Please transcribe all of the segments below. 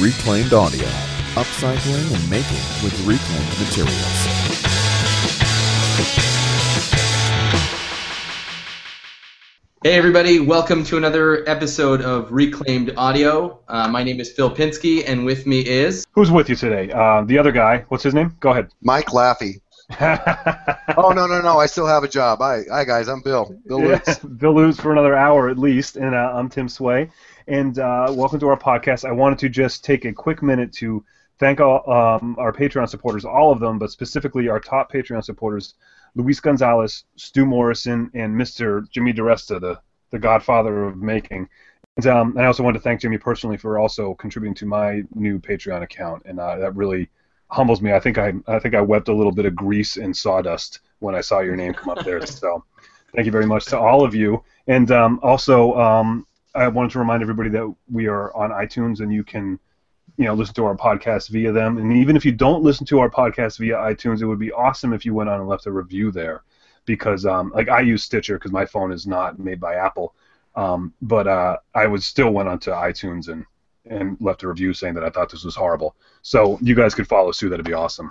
Reclaimed Audio, upcycling and making with reclaimed materials. Hey, everybody, welcome to another episode of Reclaimed Audio. Uh, my name is Phil Pinsky, and with me is. Who's with you today? Uh, the other guy. What's his name? Go ahead. Mike Laffey. oh no no no! I still have a job. Hi hi guys, I'm Bill. Bill Yeah, Lutz. Bill Lutz for another hour at least, and uh, I'm Tim Sway. And uh, welcome to our podcast. I wanted to just take a quick minute to thank all um, our Patreon supporters, all of them, but specifically our top Patreon supporters, Luis Gonzalez, Stu Morrison, and Mr. Jimmy DeResta, the, the godfather of making. And, um, and I also wanted to thank Jimmy personally for also contributing to my new Patreon account, and uh, that really humbles me. I think I I think I wept a little bit of grease and sawdust when I saw your name come up there. So thank you very much to all of you. And um, also, um, I wanted to remind everybody that we are on iTunes and you can, you know, listen to our podcast via them. And even if you don't listen to our podcast via iTunes, it would be awesome if you went on and left a review there, because um, like I use Stitcher because my phone is not made by Apple. Um, but uh, I would still went onto iTunes and and left a review saying that I thought this was horrible. So you guys could follow suit. That'd be awesome.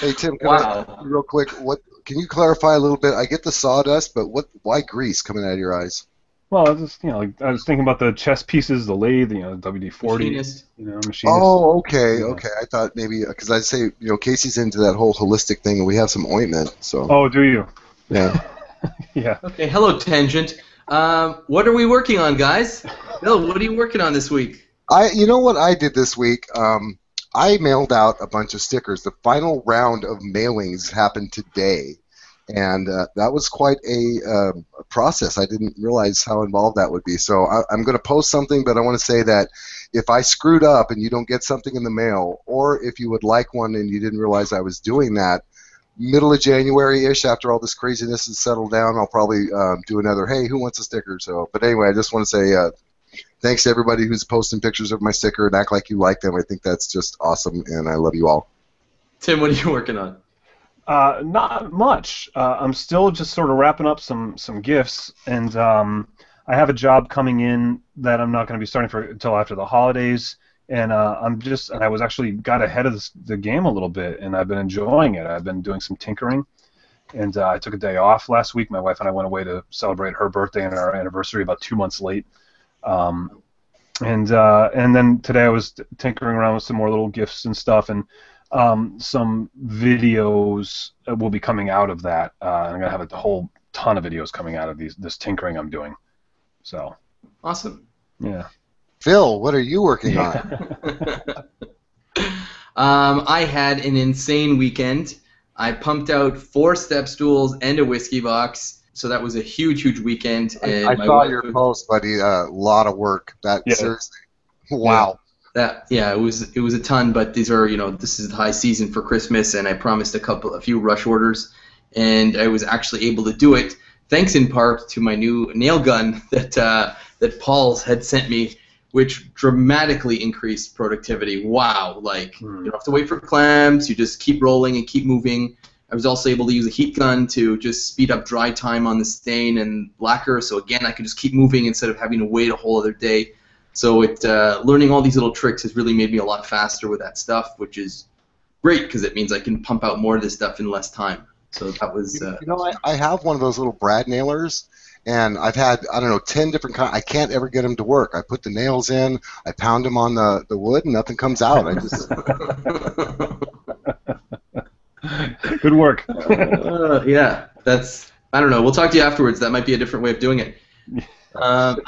Hey Tim, can Wow. I, real quick, what can you clarify a little bit? I get the sawdust, but what? Why grease coming out of your eyes? Well, I was just you know, like, I was thinking about the chess pieces, the lathe, you know, WD forty, Machinist. you know, machinist. Oh, okay, Yeah. okay. I thought maybe because I say you know Casey's into that whole holistic thing, and we have some ointment. So Oh, do you? yeah. Yeah. Okay, hello, Tangent. Um, what are we working on, guys? Bill, what are you working on this week? I you know what I did this week? Um, I mailed out a bunch of stickers. The final round of mailings happened today, and uh, that was quite a, um a process. I didn't realize how involved that would be. So I, I'm going to post something, but I want to say that if I screwed up and you don't get something in the mail, or if you would like one and you didn't realize I was doing that, middle of January-ish, after all this craziness has settled down, I'll probably um, do another. Hey, who wants a sticker? So, but anyway, I just want to say. Uh, thanks to everybody who's posting pictures of my sticker and act like you like them. I think that's just awesome, and I love you all. Tim, what are you working on? Uh, not much. Uh, I'm still just sort of wrapping up some some gifts, and um, I have a job coming in that I'm not going to be starting for until after the holidays. And uh, I'm just, and I was actually got ahead of the game a little bit, and I've been enjoying it. I've been doing some tinkering, and uh, I took a day off last week. My wife and I went away to celebrate her birthday and our anniversary about two months late. Um, and uh, and then today I was tinkering around with some more little gifts and stuff, and um, some videos will be coming out of that. Uh, I'm gonna have a whole ton of videos coming out of these this tinkering I'm doing. So Awesome. yeah. Phil, what are you working on? um, I had an insane weekend. I pumped out four step stools and a whiskey box, so that was a huge, huge weekend. And I my saw your was- post, buddy. A lot of work. That Yeah. seriously. Wow. That yeah, it was it was a ton, but these are you know this is the high season for Christmas, and I promised a couple a few rush orders, and I was actually able to do it thanks in part to my new nail gun that uh, that Paul's had sent me, which dramatically increased productivity. Wow, like Hmm. you don't have to wait for clamps, you just keep rolling and keep moving. I was also able to use a heat gun to just speed up dry time on the stain and lacquer, so again I could just keep moving instead of having to wait a whole other day. So it uh, learning all these little tricks has really made me a lot faster with that stuff, which is great because it means I can pump out more of this stuff in less time. So that was uh, You know, I, I have one of those little brad nailers, and I've had I don't know ten different kinds. I can't ever get them to work. I put the nails in, I pound them on the, the wood, and nothing comes out. I just Good work. uh, yeah, that's I don't know. We'll talk to you afterwards. That might be a different way of doing it. Um,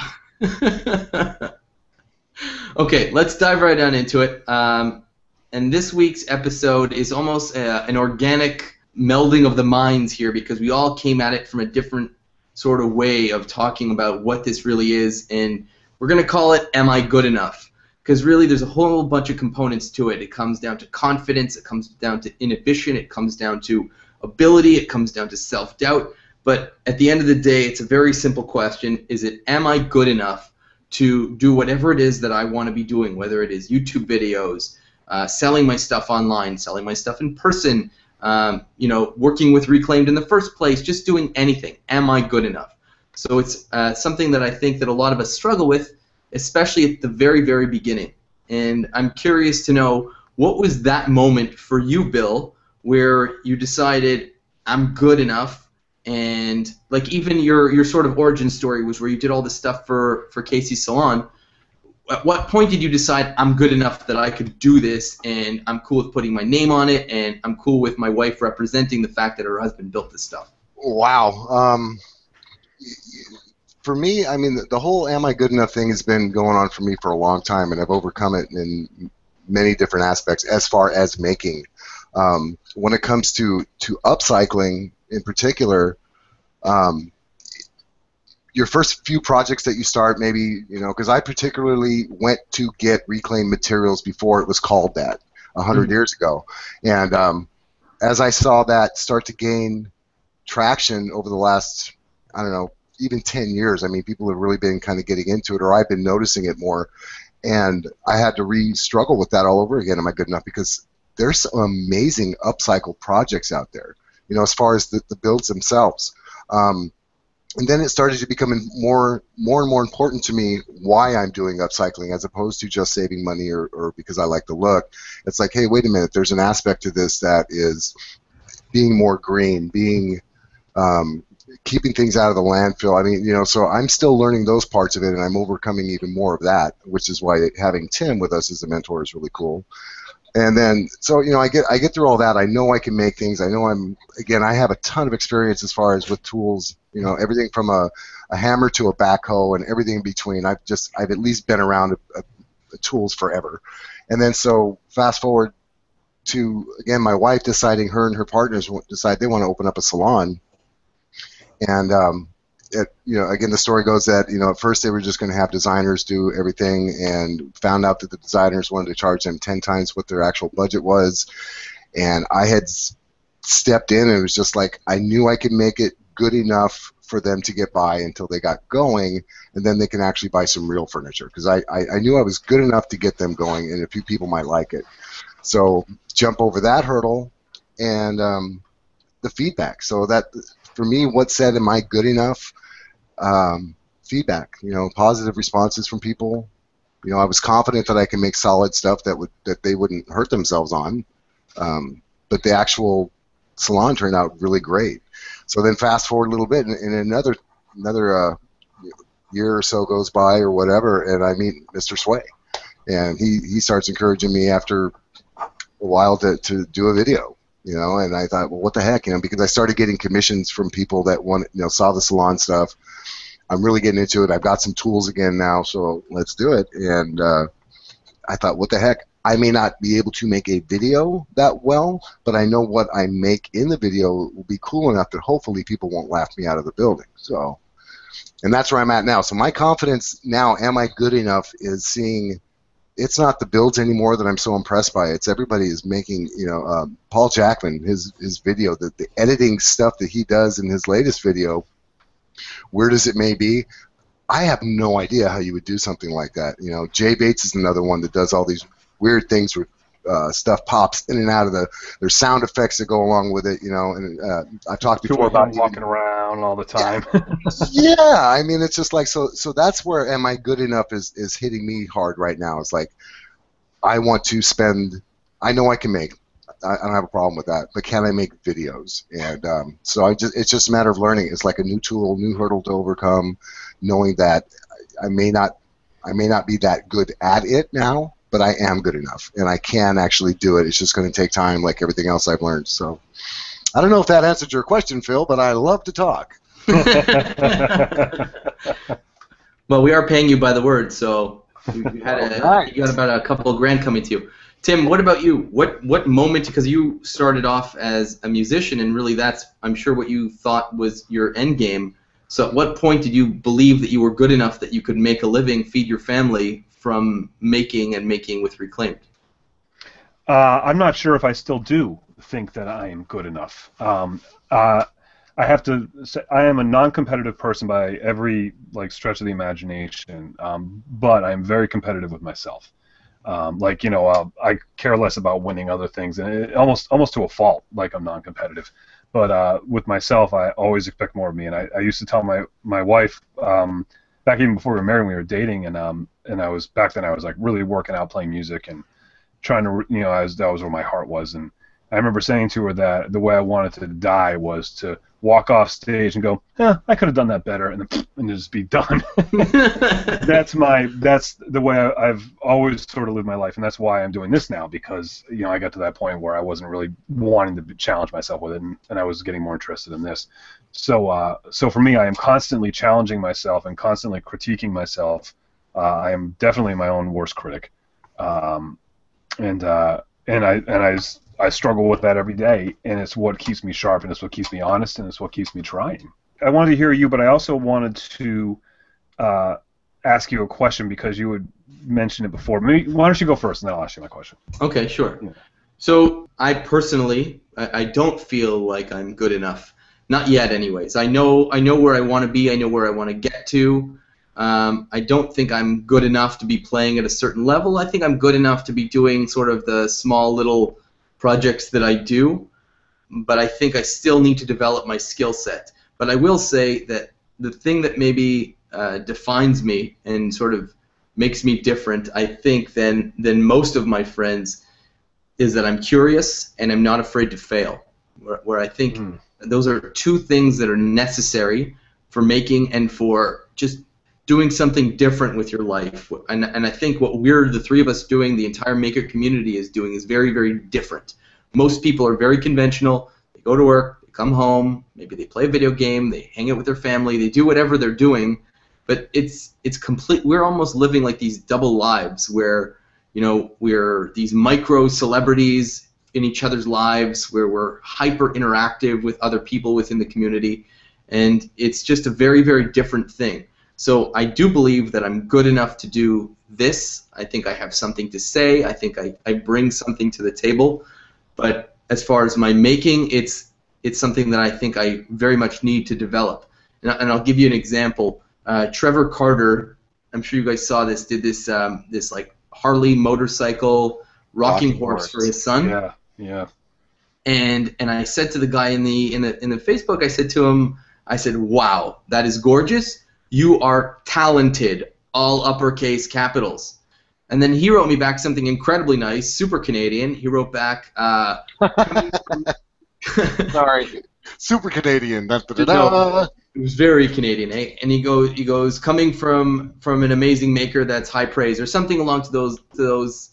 okay, let's dive right on into it. Um, and this week's episode is almost uh, an organic melding of the minds here because we all came at it from a different sort of way of talking about what this really is, and we're going to call it "Am I Good Enough?" Because really, there's a whole bunch of components to it. It comes down to confidence, it comes down to inhibition, it comes down to ability, it comes down to self-doubt. But at the end of the day, it's a very simple question: Is it am I good enough to do whatever it is that I want to be doing? Whether it is YouTube videos, uh, selling my stuff online, selling my stuff in person, um, you know, working with Reclaimed in the first place, just doing anything. Am I good enough? So it's uh, something that I think that a lot of us struggle with, especially at the very, very beginning. and I'm curious to know what was that moment for you, Bill, where you decided I'm good enough, and like even your your sort of origin story was where you did all this stuff for for Casey's Salon. At what point did you decide I'm good enough that I could do this, and I'm cool with putting my name on it, and I'm cool with my wife representing the fact that her husband built this stuff? Wow. Um, for me, I mean, the, the whole "Am I good enough" thing has been going on for me for a long time, and I've overcome it in many different aspects. As far as making, um, when it comes to to upcycling in particular, um, your first few projects that you start, maybe you know, because I particularly went to get reclaimed materials before it was called that a 100 mm-hmm. years ago, and um, as I saw that start to gain traction over the last, I don't know, even 10 years. I mean, people have really been kind of getting into it, or I've been noticing it more. And I had to re struggle with that all over again. Am I good enough? Because there's some amazing upcycle projects out there, you know, as far as the, the builds themselves. Um, and then it started to become more, more and more important to me why I'm doing upcycling as opposed to just saving money or, or because I like the look. It's like, hey, wait a minute, there's an aspect to this that is being more green, being um, keeping things out of the landfill. I mean, you know, so I'm still learning those parts of it, and I'm overcoming even more of that, which is why having Tim with us as a mentor is really cool. And then, so you know, I get I get through all that. I know I can make things. I know I'm again. I have a ton of experience as far as with tools. You know, everything from a, a hammer to a backhoe and everything in between. I've just I've at least been around a, a, tools forever. And then so fast forward to again my wife deciding her and her partners decide they want to open up a salon and um, it, you know, again, the story goes that you know at first they were just going to have designers do everything, and found out that the designers wanted to charge them ten times what their actual budget was, and I had stepped in and it was just like I knew I could make it good enough for them to get by until they got going, and then they can actually buy some real furniture because I, I, I knew I was good enough to get them going, and a few people might like it. So jump over that hurdle, and um, the feedback. So that for me, what said, am I good enough? Um, feedback, you know, positive responses from people. You know, I was confident that I can make solid stuff that would that they wouldn't hurt themselves on. Um, but the actual salon turned out really great. So then fast forward a little bit, and, and another another uh, year or so goes by or whatever, and I meet Mr. Sway, and he he starts encouraging me after a while to, to do a video you know and i thought well what the heck you know because i started getting commissions from people that want you know saw the salon stuff. I'm really getting into it. I've got some tools again now so let's do it. And uh, i thought what the heck? I may not be able to make a video that well but i know what i make in the video will be cool enough that hopefully people won't laugh me out of the building. So and that's where i'm at now. So my confidence now am i good enough is seeing it's not the builds anymore that I'm so impressed by. It's everybody is making, you know, um, Paul Jackman, his his video, the, the editing stuff that he does in his latest video, weird as it may be, I have no idea how you would do something like that. You know, Jay Bates is another one that does all these weird things where uh, stuff pops in and out of the. There's sound effects that go along with it. You know, and uh, I've talked before about walking around all the time. yeah, I mean, it's just like so. So that's where am I good enough is is hitting me hard right now. It's like I want to spend. I know I can make. I, I don't have a problem with that, but can I make videos? And um, so I just it's just a matter of learning. It's like a new tool, new hurdle to overcome, knowing that I may not I may not be that good at it now, but I am good enough, and I can actually do it. It's just going to take time, like everything else I've learned. So, I don't know if that answered your question, Phil, but I love to talk. well, we are paying you by the word, so you had a, right. you got about a couple of grand coming to you. Tim, what about you? What what moment? Because you started off as a musician, and really that's I'm sure what you thought was your end game. So, at what point did you believe that you were good enough that you could make a living, feed your family, from making and making with Reclaimed? Uh, I'm not sure if I still do think that I am good enough. Um, uh, I have to say I am a non-competitive person by every like stretch of the imagination, um, but I'm very competitive with myself. Um, like you know, uh, I care less about winning other things, and it, almost almost to a fault. Like I'm non-competitive, but uh, with myself, I always expect more of me. And I, I used to tell my my wife, um, back even before we were married, we were dating, and um, and I was back then I was like really working out, playing music, and trying to, you know, I was, that was where my heart was, and I remember saying to her that the way I wanted to die was to walk off stage and go, "Yeah, I could have done that better," and then and just be done. that's my that's the way I, have always sort of lived my life, and that's why I'm doing this now because you know I got to that point where I wasn't really wanting to challenge myself with it, and, and I was getting more interested in this. So uh, so for me, I am constantly challenging myself and constantly critiquing myself. Uh, I am definitely my own worst critic, um, and uh, and I and I I struggle with that every day, and it's what keeps me sharp, and it's what keeps me honest, and it's what keeps me trying. I wanted to hear you, but I also wanted to uh, ask you a question because you had mentioned it before. Maybe, why don't you go first, and then I'll ask you my question. Okay, sure. Yeah. So I personally, I, I don't feel like I'm good enough. Not yet, anyways. I know, I know where I want to be. I know where I want to get to. Um, I don't think I'm good enough to be playing at a certain level. I think I'm good enough to be doing sort of the small little projects that I do, but I think I still need to develop my skill set. But I will say that the thing that maybe uh, defines me and sort of makes me different, I think, than than most of my friends, is that I'm curious and I'm not afraid to fail. Where, where I think mm. those are two things that are necessary for making and for just doing something different with your life. And, and I think what we're, the three of us doing, the entire maker community is doing is very, very different. Most people are very conventional. They go to work, they come home, maybe they play a video game, they hang out with their family, they do whatever they're doing. But it's it's complete. We're almost living like these double lives where you know we're these micro celebrities in each other's lives, where we're hyper interactive with other people within the community, and it's just a very very different thing. So I do believe that I'm good enough to do this. I think I have something to say. I think I, I bring something to the table. But as far as my making, it's it's something that I think I very much need to develop. And, and I'll give you an example. Uh, Trevor Carter, I'm sure you guys saw this, did this um, this like Harley motorcycle rocking, rocking horse, horse for his son. Yeah, yeah. And and I said to the guy in the in the in the Facebook, I said to him, I said, "Wow, that is gorgeous." You are talented, all uppercase capitals. And then he wrote me back something incredibly nice, super Canadian. He wrote back, uh, Sorry. Super Canadian. Da, da, da, it was very Canadian, eh? And he goes, he goes, coming from from an amazing maker that's high praise, or something along to those to those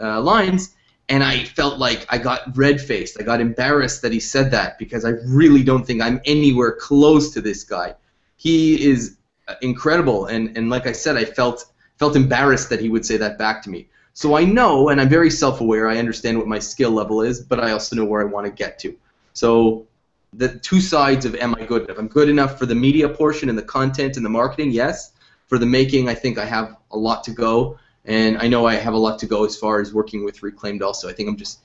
uh, lines. And I felt like I got red faced. I got embarrassed that he said that because I really don't think I'm anywhere close to this guy. He is incredible. And and like I said, I felt felt embarrassed that he would say that back to me. So I know, and I'm very self-aware. I understand what my skill level is, but I also know where I want to get to. So the two sides of am I good enough? I'm good enough for the media portion and the content and the marketing, yes. For the making, I think I have a lot to go, and I know I have a lot to go as far as working with Reclaimed. Also, I think I'm just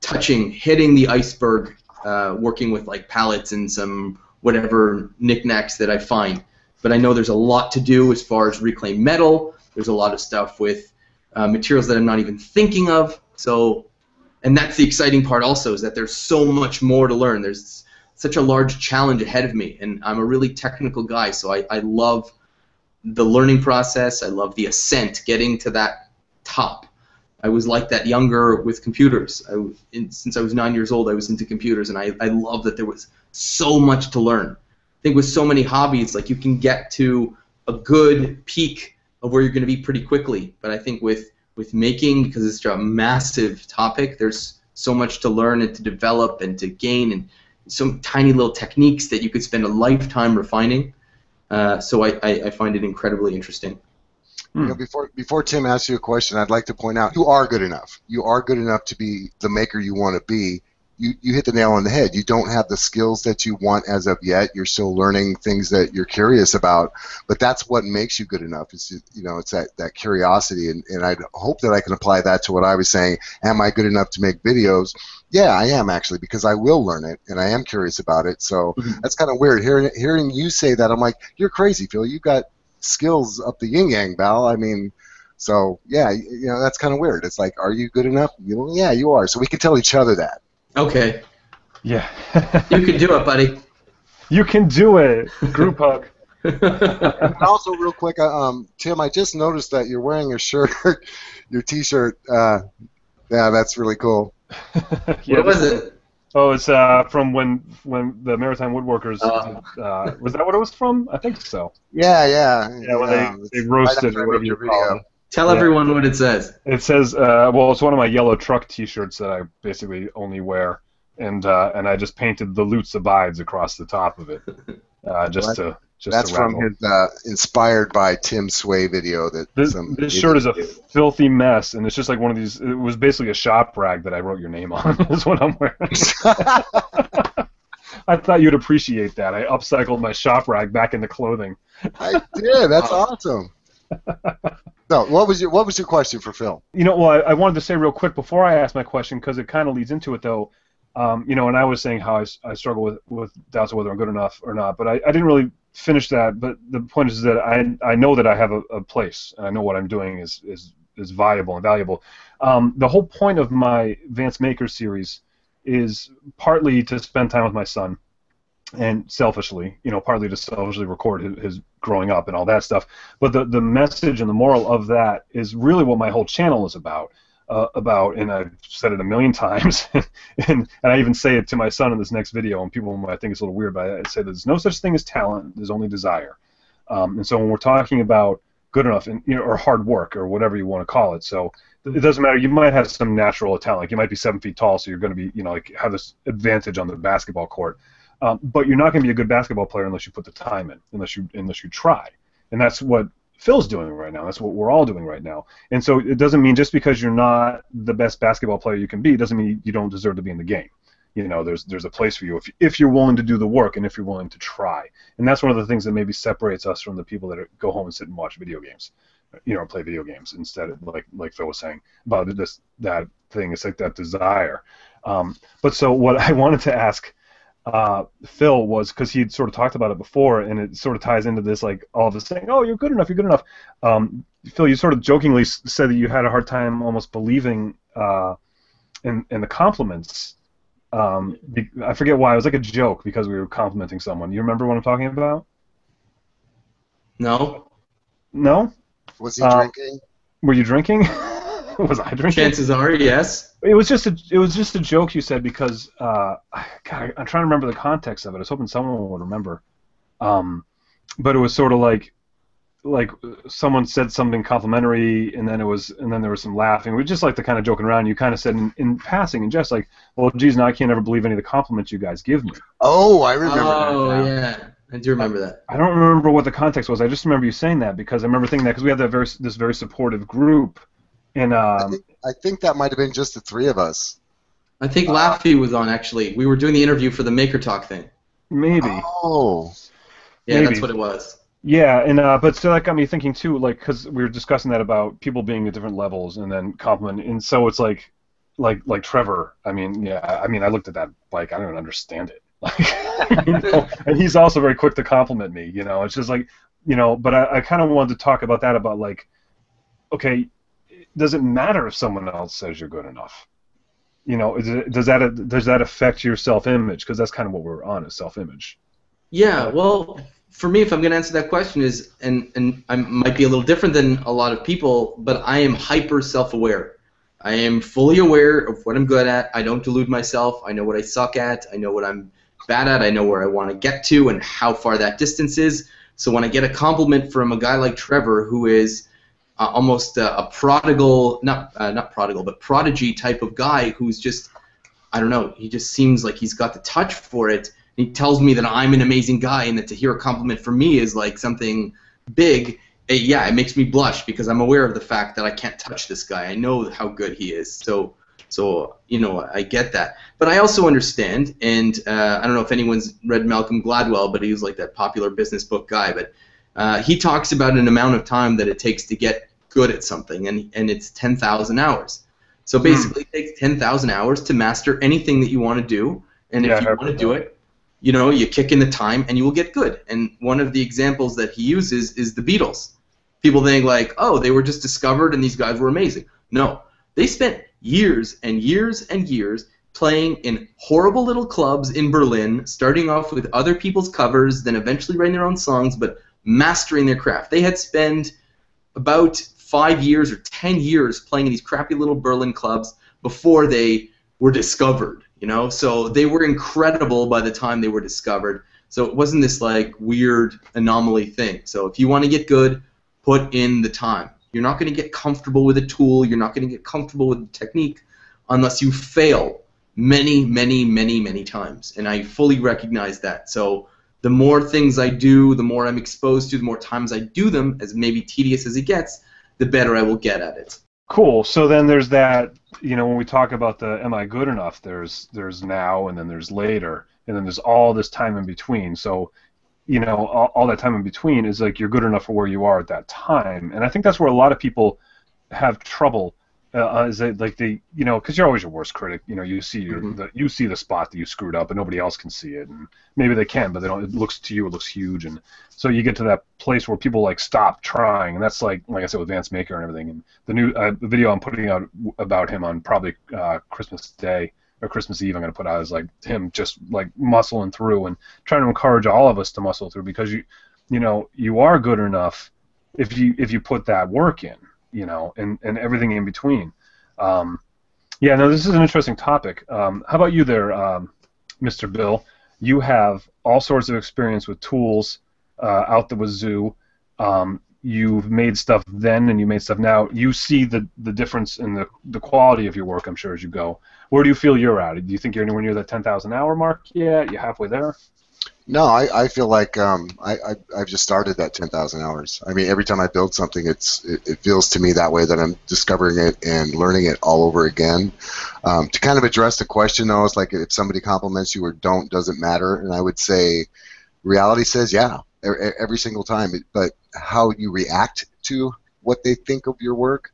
touching, hitting the iceberg, uh, working with like pallets and some whatever knickknacks that I find but I know there's a lot to do as far as reclaimed metal. There's a lot of stuff with uh, materials that I'm not even thinking of. So, and that's the exciting part also is that there's so much more to learn. There's such a large challenge ahead of me, and I'm a really technical guy, so I, I love the learning process. I love the ascent, getting to that top. I was like that younger with computers. I, in, since I was nine years old, I was into computers, and I, I love that there was so much to learn. Think with so many hobbies, like you can get to a good peak of where you're going to be pretty quickly. But I think with with making, because it's a massive topic, there's so much to learn and to develop and to gain, and some tiny little techniques that you could spend a lifetime refining. Uh, so I, I, I, find it incredibly interesting. You know, before before Tim asks you a question, I'd like to point out you are good enough. You are good enough to be the maker you want to be you, you hit the nail on the head. You don't have the skills that you want as of yet. You're still learning things that you're curious about, but that's what makes you good enough. Is you know it's that, that curiosity, and, and I hope that I can apply that to what I was saying. Am I good enough to make videos? Yeah, I am actually because I will learn it and I am curious about it. So mm-hmm. that's kind of weird hearing hearing you say that. I'm like, you're crazy, Phil. You've got skills up the yin yang, Val. I mean. So yeah, you know that's kind of weird. It's like, are you good enough? You yeah, you are. So we can tell each other that. Okay. Yeah. you can do it, buddy. You can do it. Group hug. and also, real quick, uh, um, Tim, I just noticed that you're wearing your shirt, your T-shirt. Uh, yeah, that's really cool. Yeah, what was it? Oh, it's uh, from when when the Maritime Woodworkers. Oh. Uh, was that what it was from? I think so. Yeah, yeah. Yeah, when it's they, they roasted after I whatever you your call it. Tell Yeah. everyone what it says. It says, uh, well, it's one of my yellow truck T-shirts that I basically only wear, and uh, and I just painted the Lutz abides across the top of it, uh, just to just That's to from rattle. his uh, inspired by Tim Sway video that This, some this shirt is a did. filthy mess, and it's just like one of these. It was basically a shop rag that I wrote your name on. is what I'm wearing. I thought you'd appreciate that. I upcycled my shop rag back into clothing. I did. That's awesome. No, what was your what was your question for Phil? You know, well, I, I wanted to say real quick before I ask my question because it kind of leads into it, though. Um, you know, and I was saying how I struggle with, with doubts of whether I'm good enough or not, but I, I didn't really finish that. But the point is that I I know that I have a, a place, and I know what I'm doing is is is viable and valuable. Um, the whole point of my Vance Maker series is partly to spend time with my son, and selfishly, you know, partly to selfishly record his, his growing up and all that stuff. But the the message and the moral of that is really what my whole channel is about. Uh, about, and I've said it a million times, and, and I even say it to my son in this next video, and people might think it's a little weird, but I say there's no such thing as talent, there's only desire. Um, and so when we're talking about good enough, and you know, or hard work, or whatever you want to call it, so it doesn't matter. You might have some natural talent, like you might be seven feet tall, so you're going to be, you know, like have this advantage on the basketball court. Um, but you're not going to be a good basketball player unless you put the time in, unless you unless you try, and that's what Phil's doing right now. That's what we're all doing right now. And so it doesn't mean just because you're not the best basketball player you can be, doesn't mean you don't deserve to be in the game. You know, there's there's a place for you if if you're willing to do the work and if you're willing to try. And that's one of the things that maybe separates us from the people that are, go home and sit and watch video games, you know, play video games instead of like like Phil was saying about this that thing. It's like that desire. Um, but so what I wanted to ask uh, Phil was because he'd sort of talked about it before, and it sort of ties into this like all of this saying, "Oh, you're good enough, you're good enough." Um, Phil, you sort of jokingly s- said that you had a hard time almost believing uh, in in the compliments. Um, be, I forget why it was like a joke because we were complimenting someone. You remember what I'm talking about? No. No? Was he Uh, drinking? Were you drinking? was I drinking? Chances are, yes. It was just a it was just a joke you said because uh, God, I'm trying to remember the context of it. I was hoping someone would remember. Um, but it was sort of like like someone said something complimentary and then it was and then there was some laughing. We just like the kind of joking around. You kind of said in, in passing and just like, well, geez, now I can't ever believe any of the compliments you guys give me. Oh, I remember oh, that. now. yeah. I do remember that. I don't remember what the context was. I just remember you saying that because I remember thinking that because we had that very this very supportive group, and I um, think, I think that might have been just the three of us. I think Laffey was on, actually. We were doing the interview for the Maker Talk thing. maybe. Oh, Yeah, that's what it was. Yeah, and uh, but so that got me thinking too, like because we were discussing that about people being at different levels and then compliment, and so it's like, like like Trevor. I mean, yeah, I I mean, I looked at that bike, I don't even understand it. Like, you know, and he's also very quick to compliment me. You know, it's just like, you know, but I, I kind of wanted to talk about that about like, okay, does it matter if someone else says you're good enough? You know, it, does that does that affect your self-image? Because that's kind of what we're on is self-image. Yeah, well, for me, if I'm going to answer that question, is and and I might be a little different than a lot of people, but I am hyper self-aware. I am fully aware of what I'm good at. I don't delude myself. I know what I suck at. I know what I'm bad at. I know where I want to get to and how far that distance is. So when I get a compliment from a guy like Trevor, who is uh, almost a, a prodigal, not uh, not prodigal, but prodigy type of guy, who's just I don't know. He just seems like he's got the touch for it. He tells me that I'm an amazing guy, and that to hear a compliment from me is like something big. eh, yeah, it makes me blush because I'm aware of the fact that I can't touch this guy. I know how good he is. So, so you know, I get that. But I also understand, and uh, I don't know if anyone's read Malcolm Gladwell, but he was like that popular business book guy. But uh, he talks about an amount of time that it takes to get good at something, and and it's 10,000 hours. So basically, it takes 10,000 hours to master anything that you want to do, and if you want to do it, you know, you kick in the time and you will get good. And one of the examples that he uses is the Beatles. People think like, oh, they were just discovered and these guys were amazing. No, they spent years and years and years playing in horrible little clubs in Berlin, starting off with other people's covers, then eventually writing their own songs, but mastering their craft. They had spent about five years or ten years playing in these crappy little Berlin clubs before they were discovered. You know, so they were incredible by the time they were discovered. So it wasn't this like weird anomaly thing. So if you want to get good, put in the time. You're not going to get comfortable with a tool. You're not going to get comfortable with the technique unless you fail many, many, many, many times. And I fully recognize that. So the more things I do, the more I'm exposed to, the more times I do them, as maybe tedious as it gets, the better I will get at it. Cool. So then there's that. You know, when we talk about the "Am I good enough?" There's there's now, and then there's later, and then there's all this time in between. So, you know, all, all that time in between is like you're good enough for where you are at that time, and I think that's where a lot of people have trouble uh, is it like the you know because you're always your worst critic you know you see your, Mhm. the, you see the spot that you screwed up and nobody else can see it and maybe they can but they don't it looks to you it looks huge and so you get to that place where people like stop trying and that's like like I said with Vance Maker and everything and the new uh, the video I'm putting out about him on probably uh, Christmas Day or Christmas Eve I'm gonna put out is like him just like muscling through and trying to encourage all of us to muscle through because you you know you are good enough if you if you put that work in you know, and, and everything in between. Um, yeah, no, this is an interesting topic. Um, how about you there, um, Mr. Bill? You have all sorts of experience with tools uh, out the wazoo. Um, you've made stuff then and you made stuff now. You see the, the difference in the, the quality of your work, I'm sure, as you go. Where do you feel you're at? Do you think you're anywhere near that 10,000 hour mark yet? You're halfway there? No, I, I feel like um, I, I I've just started that 10,000 hours. I mean, every time I build something, it's it, it feels to me that way that I'm discovering it and learning it all over again. Um, to kind of address the question though, it's like if somebody compliments you or don't doesn't matter, and I would say reality says yeah every single time, but how you react to what they think of your work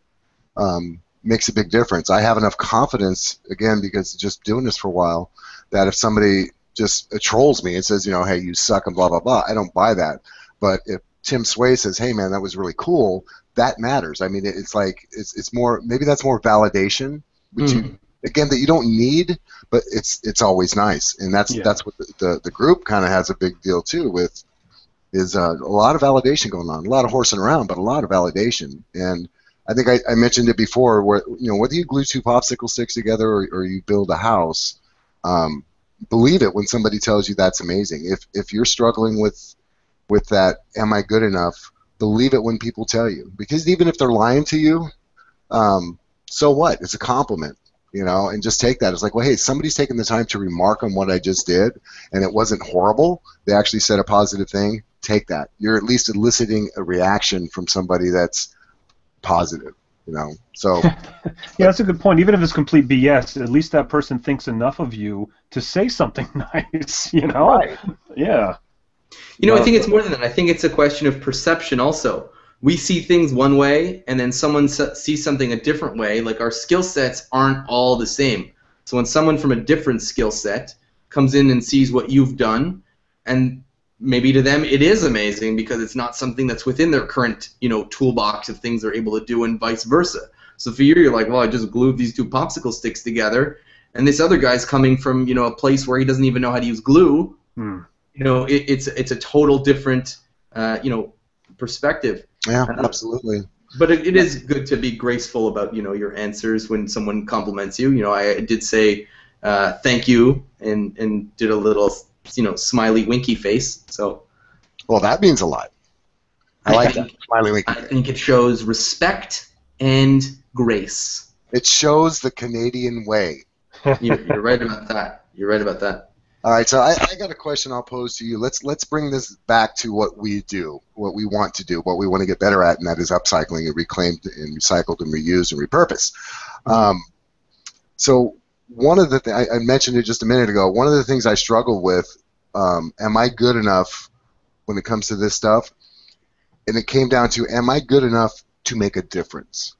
um, makes a big difference. I have enough confidence again because just doing this for a while that if somebody just trolls me and says, you know, hey, you suck and blah blah blah. I don't buy that. But if Tim Sway says, hey man, that was really cool, that matters. I mean, it's like it's it's more maybe that's more validation, which you again that you don't need, but it's it's always nice, and that's Yeah. that's what the the, the group kind of has a big deal too with is uh, a lot of validation going on, a lot of horsing around, but a lot of validation. And I think I, I mentioned it before, where you know whether you glue two popsicle sticks together or, or you build a house, um, believe it when somebody tells you that's amazing. If if you're struggling with with that, am I good enough? Believe it when people tell you, because even if they're lying to you, um, so what? It's a compliment, you know. And just take that. It's like, well, hey, somebody's taking the time to remark on what I just did, and it wasn't horrible. They actually said a positive thing. Take that. You're at least eliciting a reaction from somebody that's positive, you know. So Yeah, that's a good point. Even if it's complete BS, at least that person thinks enough of you to say something nice, you know? right. Yeah. You know, I think it's more than that. I think it's a question of perception also. We see things one way, and then someone sees something a different way. Like our skill sets aren't all the same. So when someone from a different skill set comes in and sees what you've done, and maybe to them it is amazing because it's not something that's within their current, you know, toolbox of things they're able to do, and vice versa. So for you, you're like, well, I just glued these two popsicle sticks together, and this other guy's coming from, you know, a place where he doesn't even know how to use glue Hmm. you know, it, it's it's a total different, uh, you know, perspective. yeah, absolutely. But it, it is good to be graceful about you know your answers when someone compliments you. You know, I did say uh, thank you and and did a little you know smiley winky face. So Well, that means a lot. I I like think- that. Smiley winky. I think it shows respect and grace. It shows the Canadian way. You're, you're right about that. You're right about that. All right, so I, I got a question I'll pose to you. Let's let's bring this back to what we do, what we want to do, what we want to get better at, and that is upcycling and reclaimed and recycled and reused and repurposed. Um, so one of the th- I, I mentioned it just a minute ago. One of the things I struggle with, um, am I good enough when it comes to this stuff? And it came down to, am I good enough to make a difference?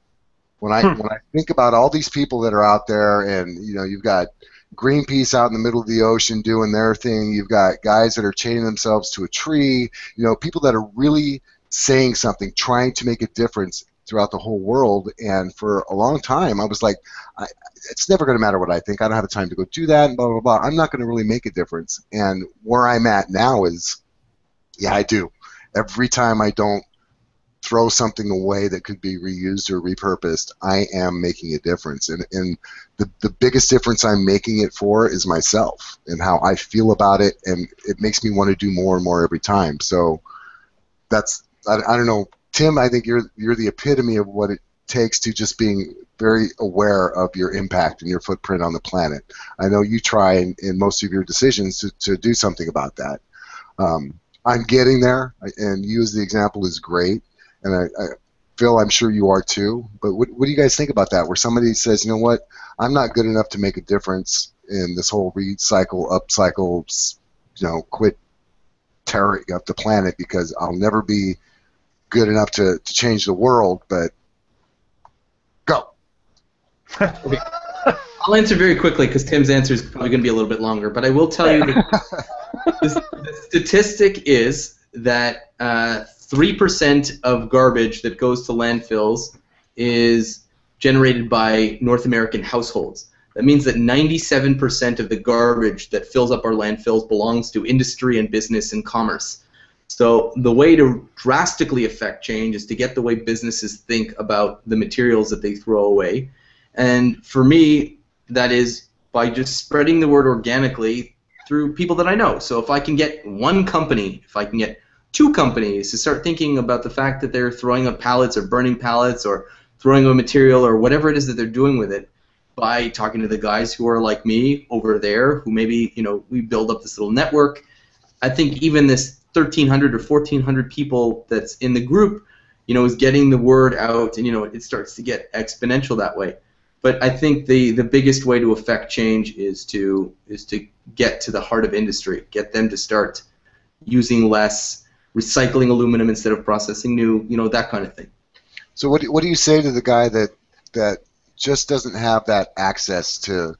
When I Hmm. when I think about all these people that are out there, and you know, you've got Greenpeace out in the middle of the ocean doing their thing. You've got guys that are chaining themselves to a tree. You know, people that are really saying something, trying to make a difference throughout the whole world. And for a long time, I was like, I, it's never going to matter what I think. I don't have the time to go do that, and blah blah blah. I'm not going to really make a difference. And where I'm at now is, yeah, I do. every time I don't throw something away that could be reused or repurposed, I am making a difference. And, and the, the biggest difference I'm making it for is myself and how I feel about it, and it makes me want to do more and more every time. So that's I, I don't know, Tim. I think you're you're the epitome of what it takes to just being very aware of your impact and your footprint on the planet. I know you try in, in most of your decisions to, to do something about that. Um, I'm getting there, and you as the example is great and I, I Phil, I'm sure you are too. But what, what do you guys think about that? Where somebody says, you know what, I'm not good enough to make a difference in this whole recycle, upcycle, you know, quit tearing up the planet because I'll never be good enough to, to change the world. But go. okay. I'll answer very quickly because Tim's answer is probably going to be a little bit longer. But I will tell you the, the statistic is that uh, 3% of garbage that goes to landfills is generated by North American households. That means that 97% of the garbage that fills up our landfills belongs to industry and business and commerce. So the way to drastically affect change is to get the way businesses think about the materials that they throw away. And for me, that is by just spreading the word organically through people that I know. So if I can get one company, if I can get two companies to start thinking about the fact that they're throwing up pallets or burning pallets or throwing away material or whatever it is that they're doing with it by talking to the guys who are like me over there who maybe you know we build up this little network i think even this 1300 or 1400 people that's in the group you know is getting the word out and you know it starts to get exponential that way but i think the the biggest way to affect change is to is to get to the heart of industry get them to start using less recycling aluminum instead of processing new, you know, that kind of thing. So what do, what do you say to the guy that that just doesn't have that access to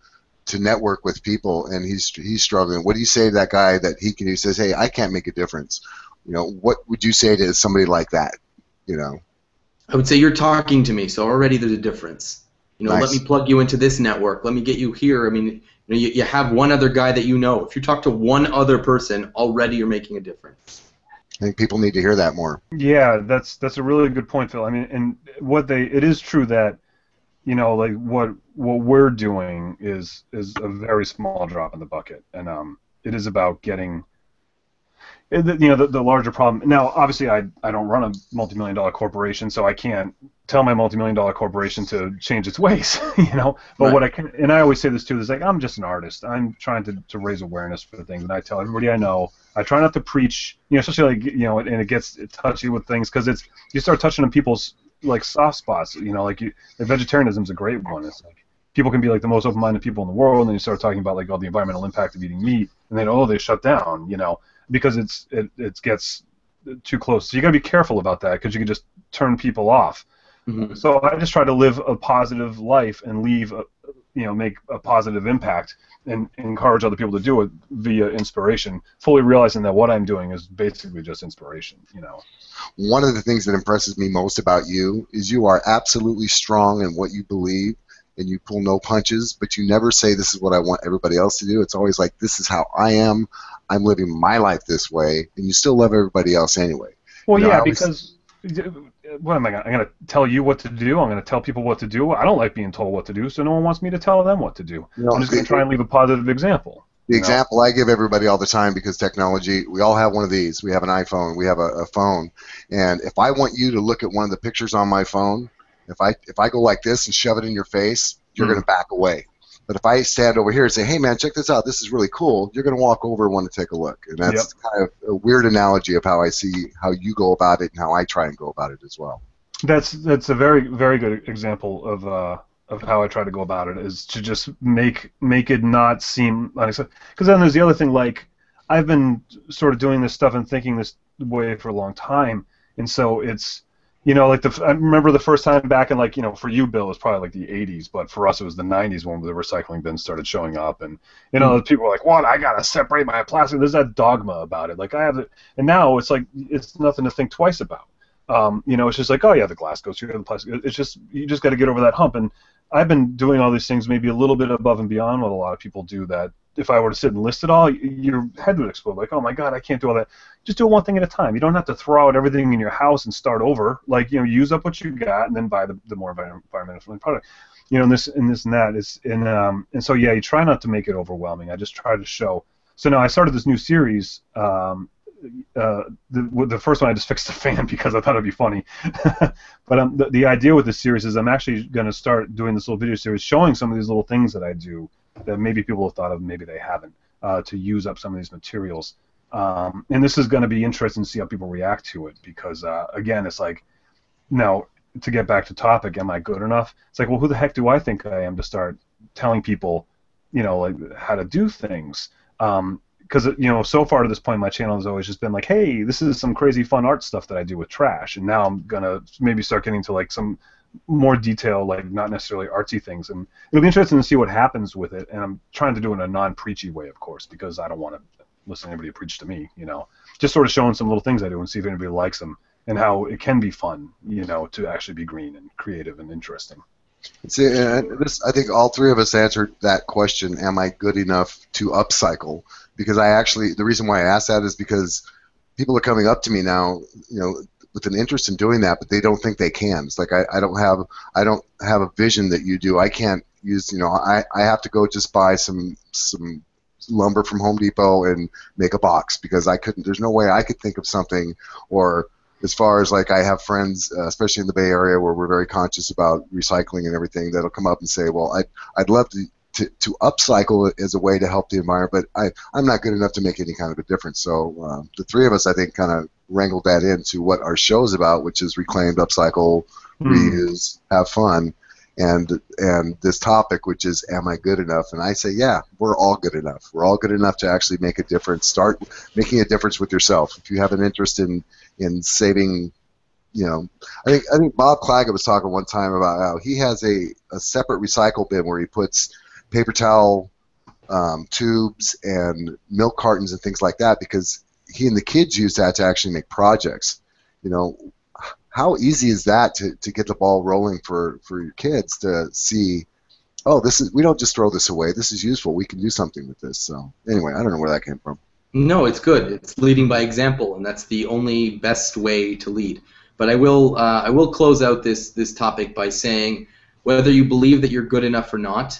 to network with people and he's he's struggling? What do you say to that guy that he can he says, "Hey, I can't make a difference." You know, what would you say to somebody like that? You know, I would say you're talking to me, so already there's a difference. You know, nice. let me plug you into this network. Let me get you here. I mean, you know, you, you have one other guy that you know. If you talk to one other person, already you're making a difference. I think people need to hear that more. Yeah, that's that's a really good point, Phil. I mean, and what they it is true that you know like what what we're doing is is a very small drop in the bucket, and um, it is about getting you know the, the larger problem now obviously I, I don't run a multi-million dollar corporation so i can't tell my multi-million dollar corporation to change its ways you know? But right. what i can and i always say this too is like i'm just an artist. I'm trying to, to raise awareness for the things and i tell everybody i know. I try not to preach you know especially like you know and it gets touchy with things because it's you start touching on people's like soft spots you know like you like vegetarianism's a great one it's like people can be like the most open-minded people in the world and then you start talking about like all the environmental impact of eating meat and then oh they shut down you know because it's it, it gets too close. So you got to be careful about that because you can just turn people off. Mm-hmm. So I just try to live a positive life and leave, a, you know, make a positive impact and encourage other people to do it via inspiration, fully realizing that what I'm doing is basically just inspiration. You know. One of the things that impresses me most about you is you are absolutely strong in what you believe and you pull no punches, but you never say this is what I want everybody else to do. It's always like this is how I am. I'm living my life this way, and you still love everybody else anyway. Well, you know, yeah, always, because what am I? Gonna, I'm going to tell you what to do. I'm going to tell people what to do. I don't like being told what to do, so no one wants me to tell them what to do. Know, I'm just going to try and leave a positive example. The example know? I give everybody all the time because technology, we all have one of these. We have an iPhone, we have a, a phone, and if I want you to look at one of the pictures on my phone, if I if I go like this and shove it in your face, you're mm. going to back away. But if I stand over here and say, "Hey, man, check this out. This is really cool," you're going to walk over and want to take a look. And that's yep. kind of a weird analogy of how I see how you go about it and how I try and go about it as well. That's that's a very very good example of uh, of how I try to go about it is to just make make it not seem unacceptable. Because then there's the other thing, like I've been sort of doing this stuff and thinking this way for a long time, and so it's you know, like the I remember the first time back in like you know for you, Bill, it was probably like the '80s, but for us it was the '90s when the recycling bins started showing up, and you know, mm-hmm. people were like, "What? I gotta separate my plastic." There's that dogma about it. Like I have it, and now it's like it's nothing to think twice about. Um, you know, it's just like, oh yeah, the glass goes here, the plastic. It's just you just got to get over that hump. And I've been doing all these things maybe a little bit above and beyond what a lot of people do that if I were to sit and list it all, your head would explode. Like, oh my god, I can't do all that. Just do one thing at a time. You don't have to throw out everything in your house and start over. Like, you know, use up what you got and then buy the, the more environmentally friendly product. You know, and this and this and that is and um and so yeah, you try not to make it overwhelming. I just try to show. So now I started this new series. Um, uh, the, the first one I just fixed the fan because I thought it'd be funny. but um, the, the idea with this series is I'm actually going to start doing this little video series showing some of these little things that I do that maybe people have thought of, maybe they haven't, uh, to use up some of these materials. Um, and this is going to be interesting to see how people react to it because, uh, again, it's like, now to get back to topic, am I good enough? It's like, well, who the heck do I think I am to start telling people, you know, like how to do things? Um, because you know so far to this point my channel has always just been like hey this is some crazy fun art stuff that i do with trash and now i'm gonna maybe start getting to like some more detail like not necessarily artsy things. And it'll be interesting to see what happens with it. And i'm trying to do it in a non-preachy way of course because i don't want to listen to anybody preach to me you know? Just sort of showing some little things i do and see if anybody likes them and how it can be fun you know to actually be green and creative and interesting. See, this, I think all three of us answered that question: Am I good enough to upcycle? Because I actually, the reason why I asked that is because people are coming up to me now, you know, with an interest in doing that, but they don't think they can. It's like I, I don't have, I don't have a vision that you do. I can't use, you know, I, I have to go just buy some some lumber from Home Depot and make a box because I couldn't. There's no way I could think of something or as far as like I have friends, uh, especially in the Bay Area, where we're very conscious about recycling and everything, that'll come up and say, "Well, I'd I'd love to." To, to upcycle it as a way to help the environment, but I, I'm not good enough to make any kind of a difference. So uh, the three of us, I think, kind of wrangled that into what our show's about, which is reclaimed, upcycle, Hmm. reuse, have fun, and and this topic, which is, am I good enough? And I say, yeah, we're all good enough. We're all good enough to actually make a difference. Start making a difference with yourself. If you have an interest in in saving you know i think i think Bob Clagett was talking one time about how he has a, a separate recycle bin where he puts paper towel um, tubes and milk cartons and things like that because he and the kids use that to actually make projects you know how easy is that to, to get the ball rolling for, for your kids to see oh this is we don't just throw this away this is useful we can do something with this so anyway i don't know where that came from No, it's good. It's leading by example, and that's the only best way to lead. But I will uh, I will close out this this topic by saying whether you believe that you're good enough or not,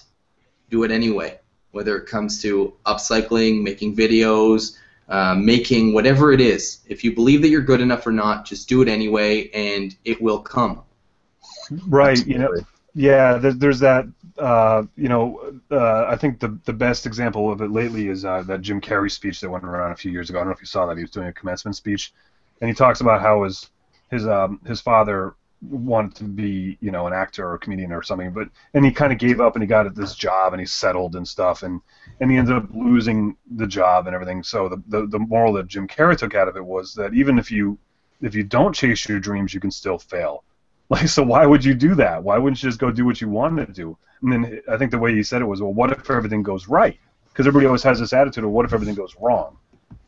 do it anyway. Whether it comes to upcycling, making videos, uh, making whatever it is, if you believe that you're good enough or not, just do it anyway, and it will come. right you know yeah there, there's that uh, you know uh, i think the the best example of it lately is uh, that jim carrey speech that went around a few years ago. I don't know if you saw that. He was doing a commencement speech and he talks about how his his um, his father wanted to be you know an actor or a comedian or something but and he kind of gave up and he got this job and he settled and stuff and and he ended up losing the job and everything so the, the the moral that jim carrey took out of it was that even if you if you don't chase your dreams you can still fail like, so why would you do that? Why wouldn't you just go do what you want to do? And then I think the way he said it was, well, what if everything goes right? Because everybody always has this attitude of, what if everything goes wrong?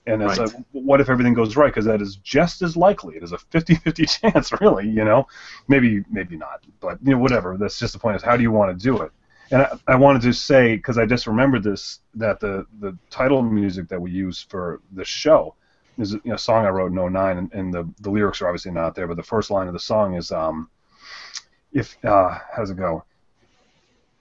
And it's Right. like, what if everything goes right? Because that is just as likely. It is a 50-50 chance, really. You know, maybe maybe not, but you know, whatever. That's just the point. Is how do you want to do it? And I, I wanted to say because I just remembered this that the the title music that we use for the show is you know, a song I wrote in 09, and, and the, the lyrics are obviously not there, but the first line of the song is, um, if, uh, how's it go?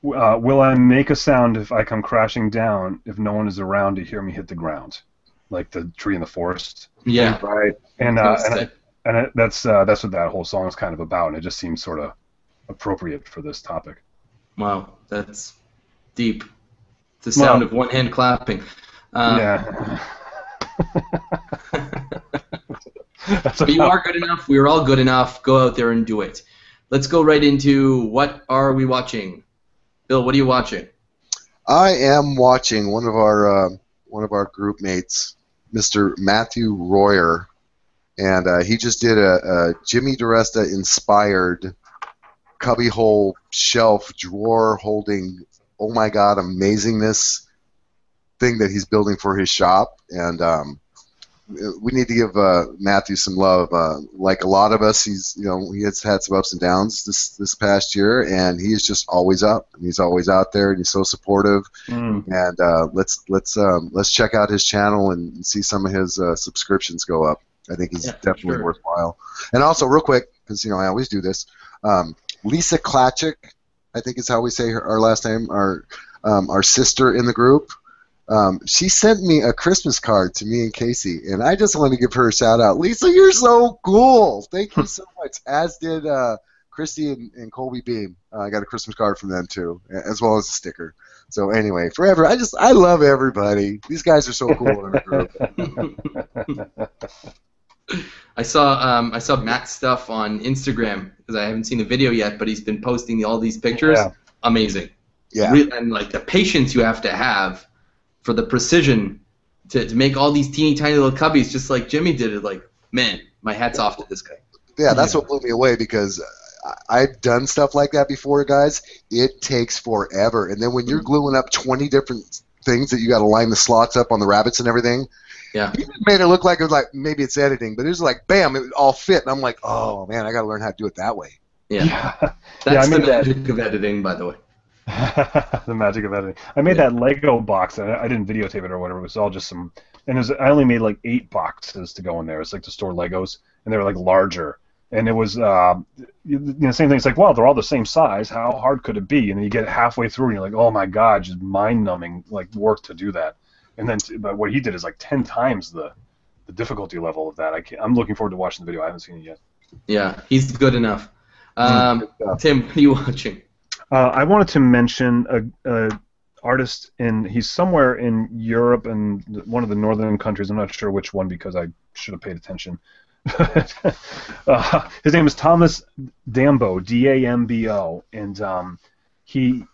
Uh, will I make a sound if I come crashing down if no one is around to hear me hit the ground? Like the tree in the forest. Yeah. Right. And, uh, and, I, and it, that's, uh, that's what that whole song is kind of about, and it just seems sort of appropriate for this topic. Wow, that's deep. The sound Well- of one hand clapping. Uh, yeah. that's But you are good enough. We are all good enough. Go out there and do it. Let's go right into what are we watching? Bill, what are you watching? I am watching one of our uh, one of our group mates, Mr. Matthew Royer, and uh, he just did a, a Jimmy DiResta inspired cubbyhole shelf drawer holding oh my god amazingness thing that he's building for his shop and um, we need to give uh, Matthew some love. Uh, like a lot of us, he's you know he has had some ups and downs this this past year, and he is just always up. And he's always out there, and he's so supportive. Mm. And uh, let's let's um, let's check out his channel and see some of his uh, subscriptions go up. I think he's Yeah, definitely sure. worthwhile. And also, real quick, because you know I always do this. Um, Lisa Klatchik, I think is how we say her, our last name. Our um, our sister in the group. Um, she sent me a Christmas card to me and Casey, and I just want to give her a shout out. Lisa, you're so cool. Thank you so much. As did uh, Christy and, and Colby Beam. Uh, I got a Christmas card from them too, as well as a sticker. So anyway, forever. I just I love everybody. These guys are so cool in group. I saw um, I saw Matt's stuff on Instagram because I haven't seen the video yet, but he's been posting all these pictures. Yeah. Amazing. Yeah. Re- and like the patience you have to have for the precision to, to make all these teeny tiny little cubbies, just like Jimmy did it. Like, man, my hat's off to this guy. Yeah, that's what blew me away because I- I've done stuff like that before, guys. It takes forever, and then when you're mm-hmm. gluing up 20 different things that you got to line the slots up on the rabbets and everything. Yeah. He just made it look like it was like maybe it's editing, but it was like bam, it all fit, and I'm like, oh man, I got to learn how to do it that way. Yeah, Yeah. that's Yeah, I the made that. magic of editing, by the way. the magic of editing. I made Yeah. that Lego box. and I, I didn't videotape it or whatever. It was all just some. And it was, I only made like eight boxes to go in there. It's like to store Legos, and they were like larger. And it was, uh, you know, same thing. It's like, well, they're all the same size. How hard could it be? And then you get halfway through, and you're like, oh my god, just mind-numbing like work to do that. And then, but what he did is like ten times the, the difficulty level of that. I can't, I'm looking forward to watching the video. I haven't seen it yet. Yeah, he's good enough. Um, Good. Tim, what are you watching? Uh, I wanted to mention a, a artist in he's somewhere in Europe and one of the northern countries. I'm not sure which one because I should have paid attention. uh, his name is Thomas Dambo, D-A-M-B-O, and um, he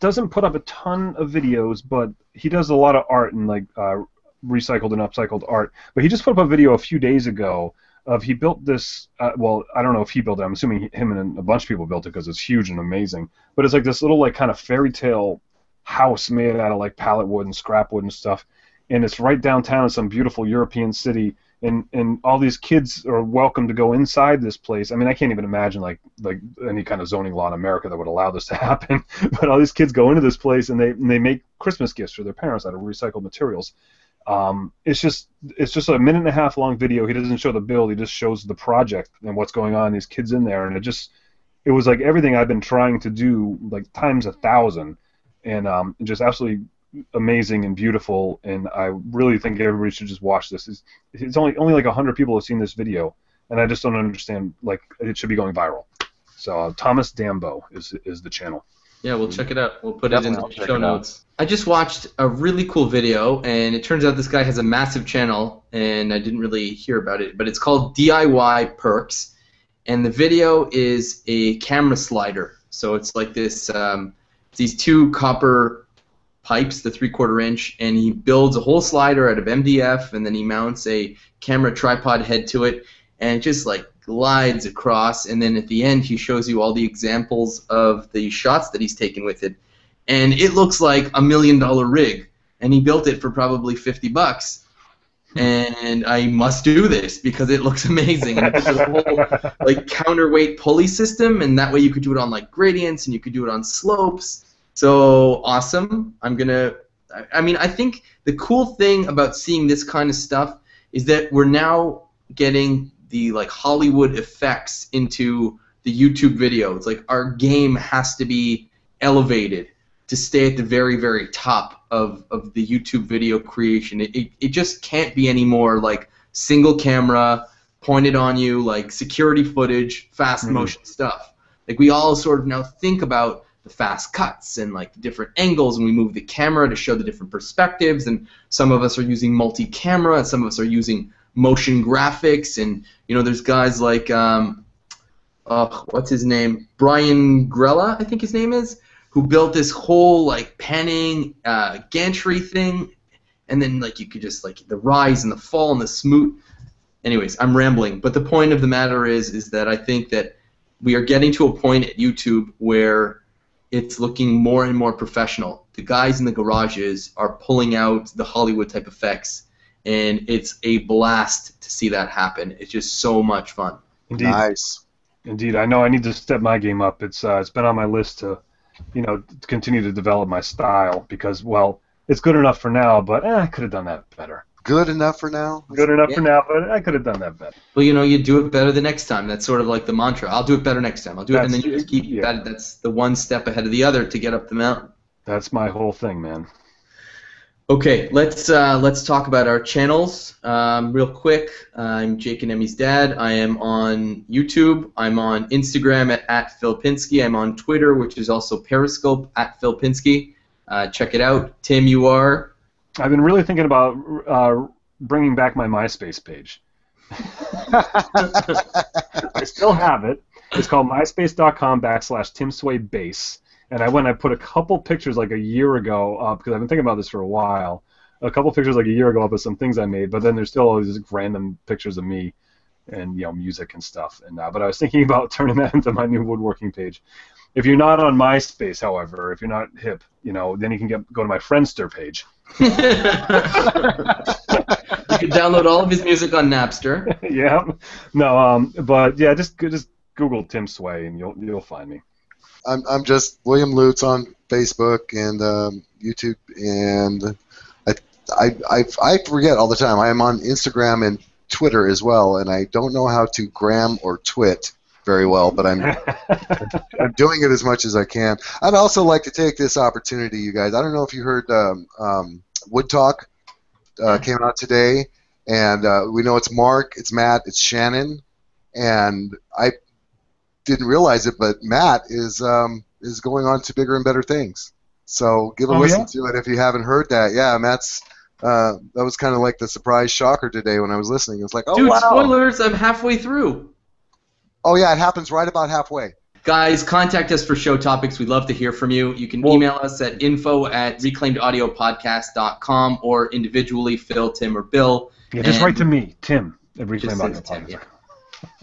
doesn't put up a ton of videos, but he does a lot of art and like uh, recycled and upcycled art. But he just put up a video a few days ago of he built this. Uh, well, I don't know if he built it. I'm assuming him and a bunch of people built it because it's huge and amazing. But it's like this little like kind of fairy tale house made out of like pallet wood and scrap wood and stuff. And it's right downtown in some beautiful European city. And, and all these kids are welcome to go inside this place. I mean, I can't even imagine like like any kind of zoning law in America that would allow this to happen. but all these kids go into this place and they and they make Christmas gifts for their parents out of recycled materials. Um, it's just it's just a minute and a half long video. He doesn't show the build. He just shows the project and what's going on. These kids in there, and it just it was like everything I've been trying to do like times a thousand, and um, just absolutely amazing and beautiful. And I really think everybody should just watch this. It's, it's only only like hundred people have seen this video, and I just don't understand. Like it should be going viral. So uh, Thomas Dambo is is the channel. Yeah, we'll check it out. We'll put it in the show notes. I just watched a really cool video, and it turns out this guy has a massive channel, and I didn't really hear about it, but it's called DIY Perks, and the video is a camera slider. So it's like this, um, these two copper pipes, the three-quarter inch, and he builds a whole slider out of MDF, and then he mounts a camera tripod head to it, and it just like glides across, and then at the end he shows you all the examples of the shots that he's taken with it, and it looks like a million dollar rig, and he built it for probably fifty bucks, and I must do this because it looks amazing, and it's a whole like counterweight pulley system, and that way you could do it on like gradients, and you could do it on slopes. So awesome! I'm gonna. I- I mean, I think the cool thing about seeing this kind of stuff is that we're now getting the like Hollywood effects into the YouTube video. It's like our game has to be elevated to stay at the very, very top of, of the YouTube video creation. It, it, it just can't be any more like single camera, pointed on you, like security footage, fast Mhm. motion stuff. Like we all sort of now think about the fast cuts and like the different angles and we move the camera to show the different perspectives and some of us are using multi-camera and some of us are using motion graphics and you know there's guys like um, uh, what's his name? Brian Grella I think his name is who built this whole like panning uh, gantry thing. And then like you could just like the rise and the fall and the smooth anyways I'm rambling. But the point of the matter is is that I think that we are getting to a point at YouTube where it's looking more and more professional. The guys in the garages are pulling out the Hollywood type effects, and it's a blast to see that happen. It's just so much fun. Indeed, Nice. indeed. I know I need to step my game up. It's uh, it's been on my list to, you know, to continue to develop my style because well, it's good enough for now, but eh, I could have done that better. Good enough for now. Good enough for now, but I could have done that better. Well, you know, you do it better the next time. That's sort of like the mantra. I'll do it better next time. I'll do it, and then you just keep yeah. that. That's the one step ahead of the other to get up the mountain. That's my whole thing, man. Okay, let's uh, let's talk about our channels um, real quick. I'm Jake and Emmy's dad. I am on YouTube. I'm on Instagram at, at Phil Pinsky. I'm on Twitter, which is also Periscope at Phil Pinsky. Uh, check it out. Tim, you are. I've been really thinking about uh, bringing back my MySpace page. I still have it. It's called myspace.com backslash Tim Sway Base. And I went and I put a couple pictures like a year ago up because I've been thinking about this for a while. A couple pictures like a year ago up of some things I made, but then there's still all these random pictures of me and you know music and stuff. And uh, but I was thinking about turning that into my new woodworking page. If you're not on MySpace, however, if you're not hip, you know, then you can get go to my Friendster page. you can download all of his music on Napster. yeah. No, um, but yeah, just just Google Tim Sway and you'll you'll find me. I'm I'm just William Lutz on Facebook and um, YouTube, and I, I I I forget all the time. I am on Instagram and Twitter as well, and I don't know how to gram or twit very well, but I'm I'm doing it as much as I can. I'd also like to take this opportunity, you guys. I don't know if you heard um, um, Wood Talk uh, came out today, and uh, we know it's Mark, it's Matt, it's Shannon, and I didn't realize it, but Matt is um, is going on to bigger and better things. So give a Oh, listen yeah? to it if you haven't heard that. Yeah, Matt's. Uh, that was kind of like the surprise shocker today when I was listening. It was like, oh Dude, wow, spoilers! I'm halfway through. oh yeah, it happens right about halfway. Guys, contact us for show topics. We'd love to hear from you. You can Well- email us at info at reclaimedaudiopodcast.com or individually, Phil, Tim, or Bill, Yeah, just And- write to me, Tim, at Just Reclaim say Audio Tim, Podcast. yeah.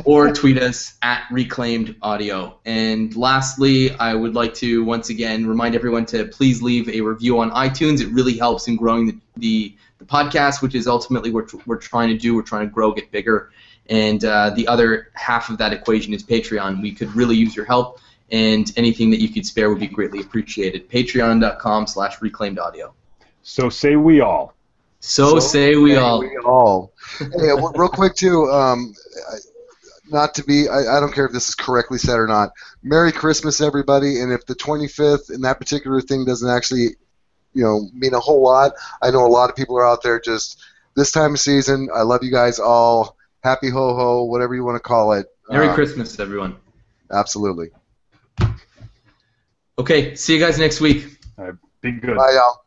Or tweet us at reclaimed audio. And lastly, I would like to once again remind everyone to please leave a review on iTunes. It really helps in growing the, the, the podcast, which is ultimately what we're trying to do. We're trying to grow, get bigger. And uh, the other half of that equation is Patreon. We could really use your help, and anything that you could spare would be greatly appreciated. Patreon.com slash reclaimed audio. So say we all. So, say we all. We all. hey, real quick too. Um, I- not to be. I, I don't care if this is correctly said or not. Merry Christmas, everybody. And if the 25th and that particular thing doesn't actually, you know, mean a whole lot, I know a lot of people are out there just this time of season. I love you guys all. Happy ho ho, whatever you want to call it. Merry Uh, Christmas, everyone. Absolutely. Okay, see you guys next week. All right. Be good. Bye, y'all.